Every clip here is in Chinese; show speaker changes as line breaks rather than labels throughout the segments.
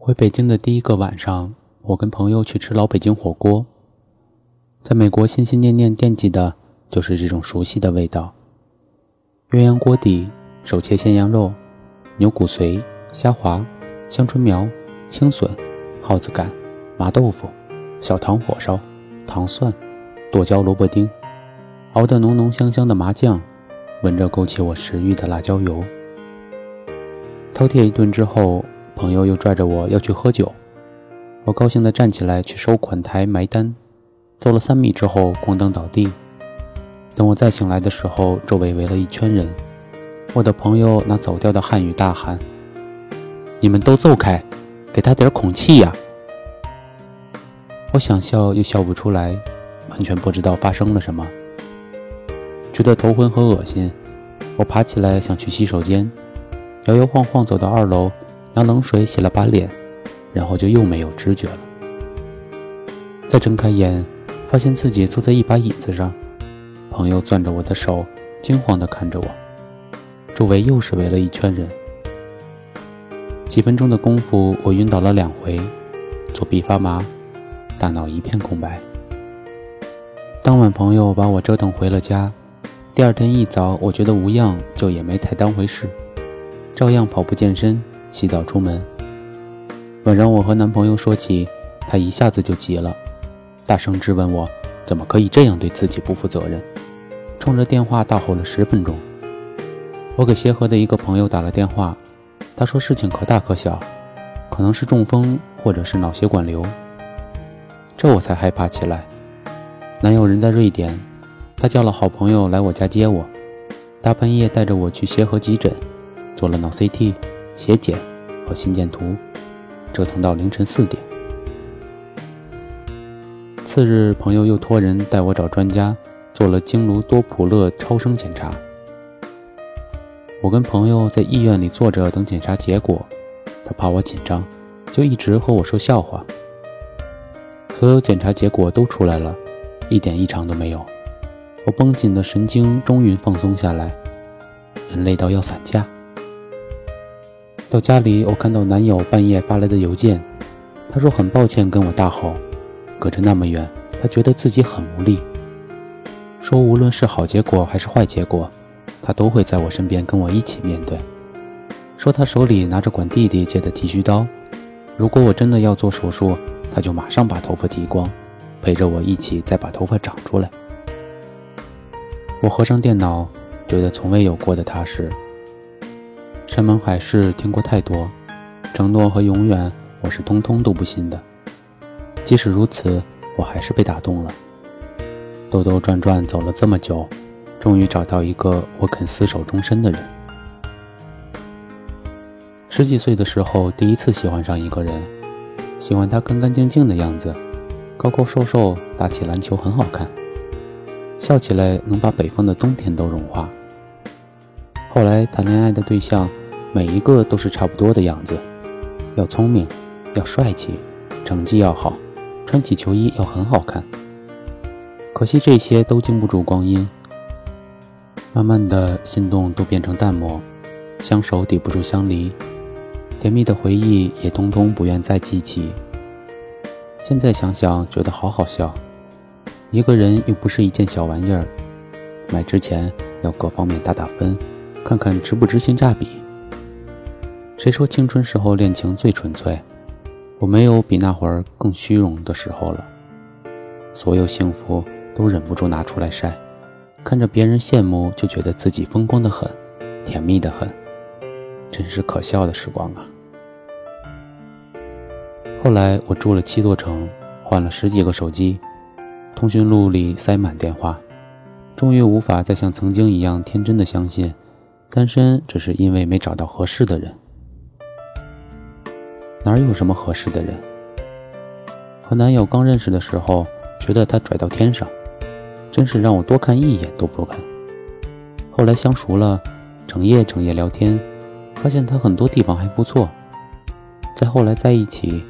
回北京的第一个晚上，我跟朋友去吃老北京火锅。在美国，心心念念惦记的就是这种熟悉的味道：鸳鸯锅底、手切鲜羊肉、牛骨髓、虾滑、香椿苗、青笋、耗子干、麻豆腐、小糖火烧、糖蒜、剁椒萝卜丁，熬得浓浓香香的麻酱，闻着勾起我食欲的辣椒油。饕餮一顿之后。朋友又拽着我要去喝酒，我高兴地站起来去收款台埋单，走了三米之后咣当倒地。等我再醒来的时候，周围围了一圈人。我的朋友拿走调的汉语大喊：“你们都走开，给他点空气呀！”我想笑又笑不出来，完全不知道发生了什么，觉得头昏和恶心。我爬起来想去洗手间，摇摇晃晃走到二楼。拿冷水洗了把脸，然后就又没有知觉了。再睁开眼，发现自己坐在一把椅子上，朋友攥着我的手，惊慌地看着我。周围又是围了一圈人。几分钟的功夫，我晕倒了两回，左臂发麻，大脑一片空白。当晚，朋友把我折腾回了家。第二天一早，我觉得无恙，就也没太当回事，照样跑步健身。洗澡出门，晚上我和男朋友说起，他一下子就急了，大声质问我怎么可以这样对自己不负责任，冲着电话大吼了十分钟。我给协和的一个朋友打了电话，他说事情可大可小，可能是中风或者是脑血管瘤。这我才害怕起来。男友人在瑞典，他叫了好朋友来我家接我，大半夜带着我去协和急诊，做了脑 CT。血检和心电图，折腾到凌晨四点。次日，朋友又托人带我找专家做了经颅多普勒超声检查。我跟朋友在医院里坐着等检查结果，他怕我紧张，就一直和我说笑话。所有检查结果都出来了，一点异常都没有。我绷紧的神经终于放松下来，人累到要散架。到家里，我看到男友半夜发来的邮件，他说很抱歉跟我大吼，隔着那么远，他觉得自己很无力，说无论是好结果还是坏结果，他都会在我身边跟我一起面对，说他手里拿着管弟弟借的剃须刀，如果我真的要做手术，他就马上把头发剃光，陪着我一起再把头发长出来。我合上电脑，觉得从未有过的踏实。山盟海誓听过太多，承诺和永远，我是通通都不信的。即使如此，我还是被打动了。兜兜转转走了这么久，终于找到一个我肯厮守终身的人。十几岁的时候，第一次喜欢上一个人，喜欢他干干净净的样子，高高瘦瘦，打起篮球很好看，笑起来能把北方的冬天都融化。后来谈恋爱的对象。每一个都是差不多的样子，要聪明，要帅气，成绩要好，穿起球衣要很好看。可惜这些都经不住光阴，慢慢的心动都变成淡漠，相守抵不住相离，甜蜜的回忆也通通不愿再记起。现在想想觉得好好笑，一个人又不是一件小玩意儿，买之前要各方面打打分，看看值不值性价比。谁说青春时候恋情最纯粹？我没有比那会儿更虚荣的时候了。所有幸福都忍不住拿出来晒，看着别人羡慕，就觉得自己风光的很，甜蜜的很，真是可笑的时光啊！后来我住了七座城，换了十几个手机，通讯录里塞满电话，终于无法再像曾经一样天真的相信，单身只是因为没找到合适的人。哪有什么合适的人？和男友刚认识的时候，觉得他拽到天上，真是让我多看一眼都不敢。后来相熟了，整夜整夜聊天，发现他很多地方还不错。再后来在一起，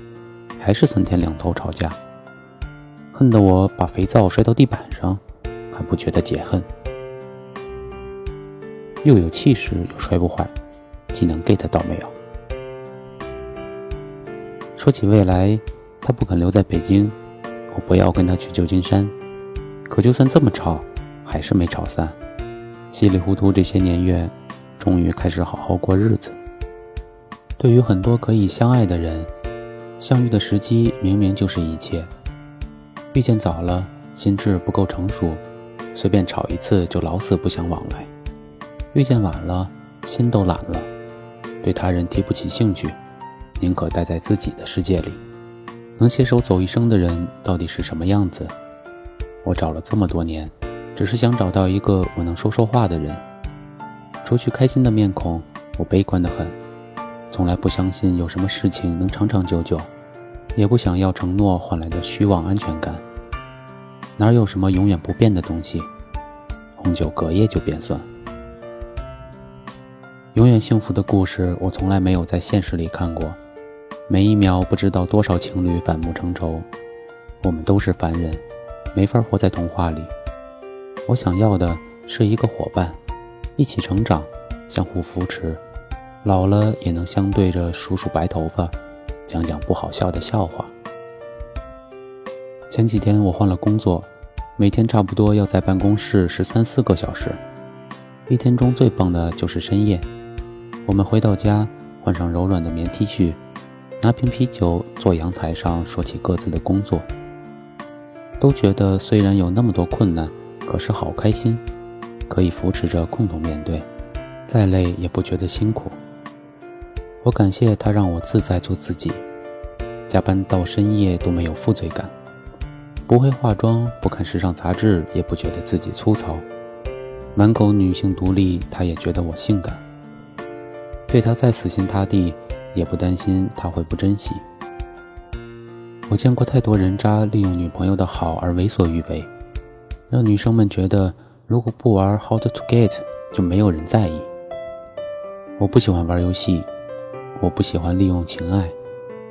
还是三天两头吵架，恨得我把肥皂摔到地板上，还不觉得解恨。又有气势又摔不坏，技能 get 到没有？说起未来，他不肯留在北京，我不要跟他去旧金山。可就算这么吵，还是没吵散。稀里糊涂这些年月，终于开始好好过日子。对于很多可以相爱的人，相遇的时机明明就是一切。遇见早了，心智不够成熟，随便吵一次就老死不相往来；遇见晚了，心都懒了，对他人提不起兴趣，宁可待在自己的世界里。能携手走一生的人到底是什么样子？我找了这么多年，只是想找到一个我能说说话的人。除去开心的面孔，我悲观的很，从来不相信有什么事情能长长久久，也不想要承诺换来的虚妄安全感。哪有什么永远不变的东西？红酒隔夜就变酸。永远幸福的故事，我从来没有在现实里看过。每一秒，不知道多少情侣反目成仇。我们都是凡人。没法活在童话里。我想要的是一个伙伴，一起成长，相互扶持，老了也能相对着数数白头发，讲讲不好笑的笑话。前几天我换了工作，每天差不多要在办公室十三四个小时。一天中最棒的就是深夜，我们回到家，换上柔软的棉 T 恤，拿瓶啤酒，坐阳台上说起各自的工作。都觉得虽然有那么多困难，可是好开心，可以扶持着共同面对，再累也不觉得辛苦。我感谢他让我自在做自己，加班到深夜都没有负罪感，不会化妆，不看时尚杂志也不觉得自己粗糙，满口女性独立，他也觉得我性感。对他再死心塌地，也不担心他会不珍惜。我见过太多人渣利用女朋友的好而为所欲为，让女生们觉得如果不玩 How to Get 就没有人在意。我不喜欢玩游戏，我不喜欢利用情爱，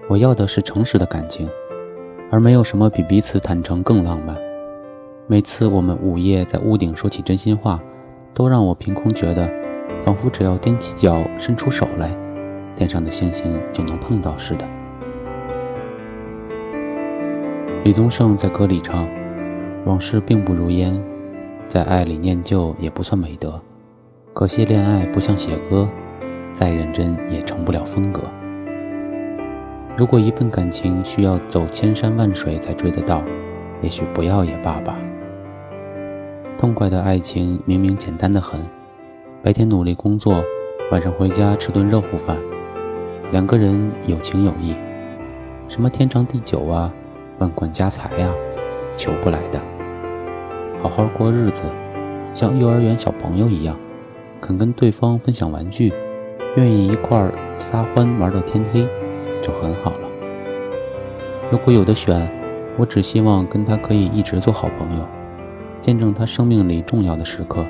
我要的是诚实的感情，而没有什么比彼此坦诚更浪漫。每次我们午夜在屋顶说起真心话，都让我凭空觉得，仿佛只要踮起脚伸出手来，天上的星星就能碰到似的。李宗盛在歌里唱：“往事并不如烟，在爱里念旧也不算美德。可惜恋爱不像写歌，再认真也成不了风格。如果一份感情需要走千山万水才追得到，也许不要也罢吧。痛快的爱情明明简单的很，白天努力工作，晚上回家吃顿热乎饭，两个人有情有义，什么天长地久啊？”万贯家财呀，求不来的。好好过日子，像幼儿园小朋友一样，肯跟对方分享玩具，愿意一块儿撒欢玩到天黑，就很好了。如果有的选，我只希望跟他可以一直做好朋友，见证他生命里重要的时刻，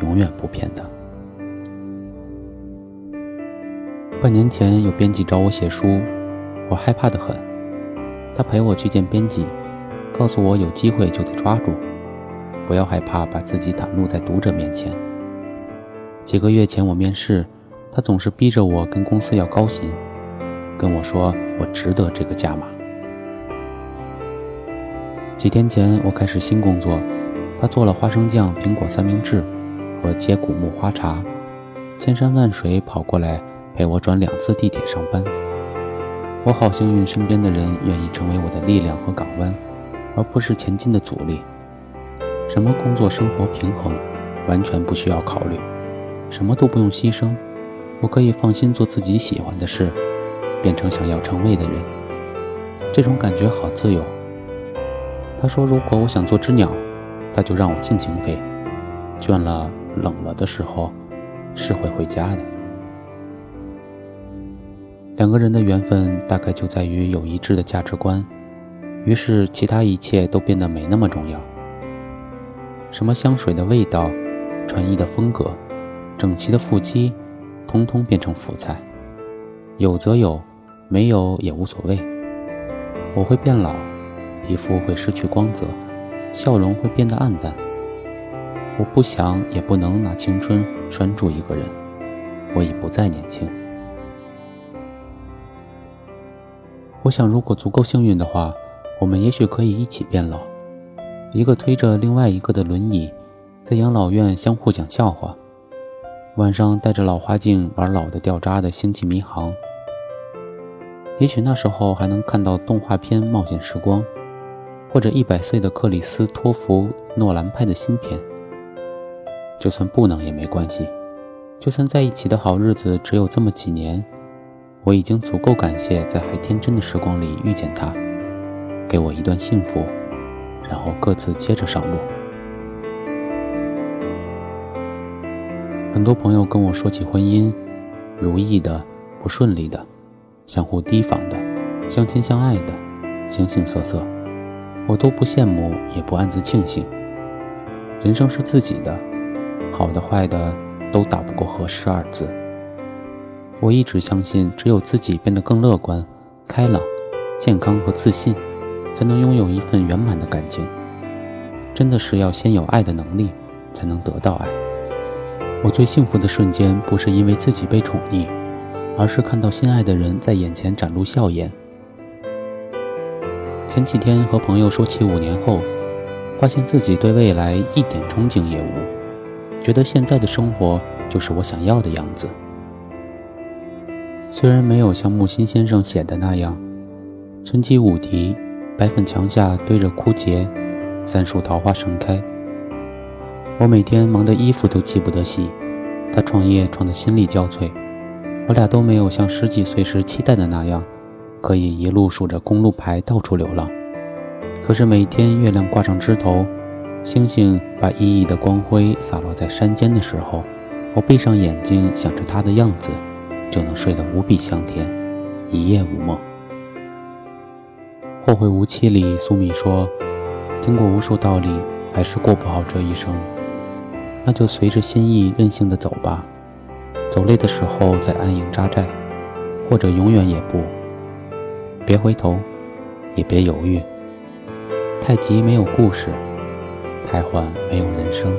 永远不骗他。半年前有编辑找我写书，我害怕的很。他陪我去见编辑，告诉我有机会就得抓住，不要害怕把自己袒露在读者面前。几个月前我面试，他总是逼着我跟公司要高薪，跟我说我值得这个价码。几天前我开始新工作，他做了花生酱苹果三明治和接骨木花茶，千山万水跑过来陪我转两次地铁上班。我好幸运，身边的人愿意成为我的力量和港湾，而不是前进的阻力。什么工作生活平衡，完全不需要考虑，什么都不用牺牲，我可以放心做自己喜欢的事，变成想要成为的人。这种感觉好自由。他说，如果我想做只鸟，他就让我尽情飞，倦了、冷了的时候，是会回家的。两个人的缘分大概就在于有一致的价值观，于是其他一切都变得没那么重要。什么香水的味道、穿衣的风格、整齐的腹肌，通通变成辅菜。有则有，没有也无所谓。我会变老，皮肤会失去光泽，笑容会变得暗淡。我不想也不能拿青春拴住一个人，我已不再年轻。我想，如果足够幸运的话，我们也许可以一起变老，一个推着另外一个的轮椅，在养老院相互讲笑话，晚上带着老花镜玩老的掉渣的星际迷航。也许那时候还能看到动画片《冒险时光》，或者一百岁的克里斯托弗·诺兰拍的新片。就算不能也没关系，就算在一起的好日子只有这么几年。我已经足够感谢在还天真的时光里遇见他，给我一段幸福，然后各自接着上路。很多朋友跟我说起婚姻，如意的、不顺利的、相互提防的、相亲相爱的，形形色色，我都不羡慕，也不暗自庆幸。人生是自己的，好的坏的都打不过合适二字。我一直相信，只有自己变得更乐观、开朗、健康和自信，才能拥有一份圆满的感情。真的是要先有爱的能力，才能得到爱。我最幸福的瞬间，不是因为自己被宠溺，而是看到心爱的人在眼前展露笑颜。前几天和朋友说起五年后，发现自己对未来一点憧憬也无，觉得现在的生活就是我想要的样子。虽然没有像木心先生写的那样，春季五题，白粉墙下堆着枯竭，三树桃花盛开。我每天忙得衣服都记不得洗，他创业创得心力交瘁。我俩都没有像十几岁时期待的那样，可以一路数着公路牌到处流浪。可是每天月亮挂上枝头，星星把熠熠的光辉洒落在山间的时候，我闭上眼睛想着他的样子。就能睡得无比香甜，一夜无梦。后会无期里，苏米说：“听过无数道理，还是过不好这一生，那就随着心意任性的走吧。走累的时候再安营扎寨，或者永远也不。别回头，也别犹豫。太急没有故事，太缓没有人生。”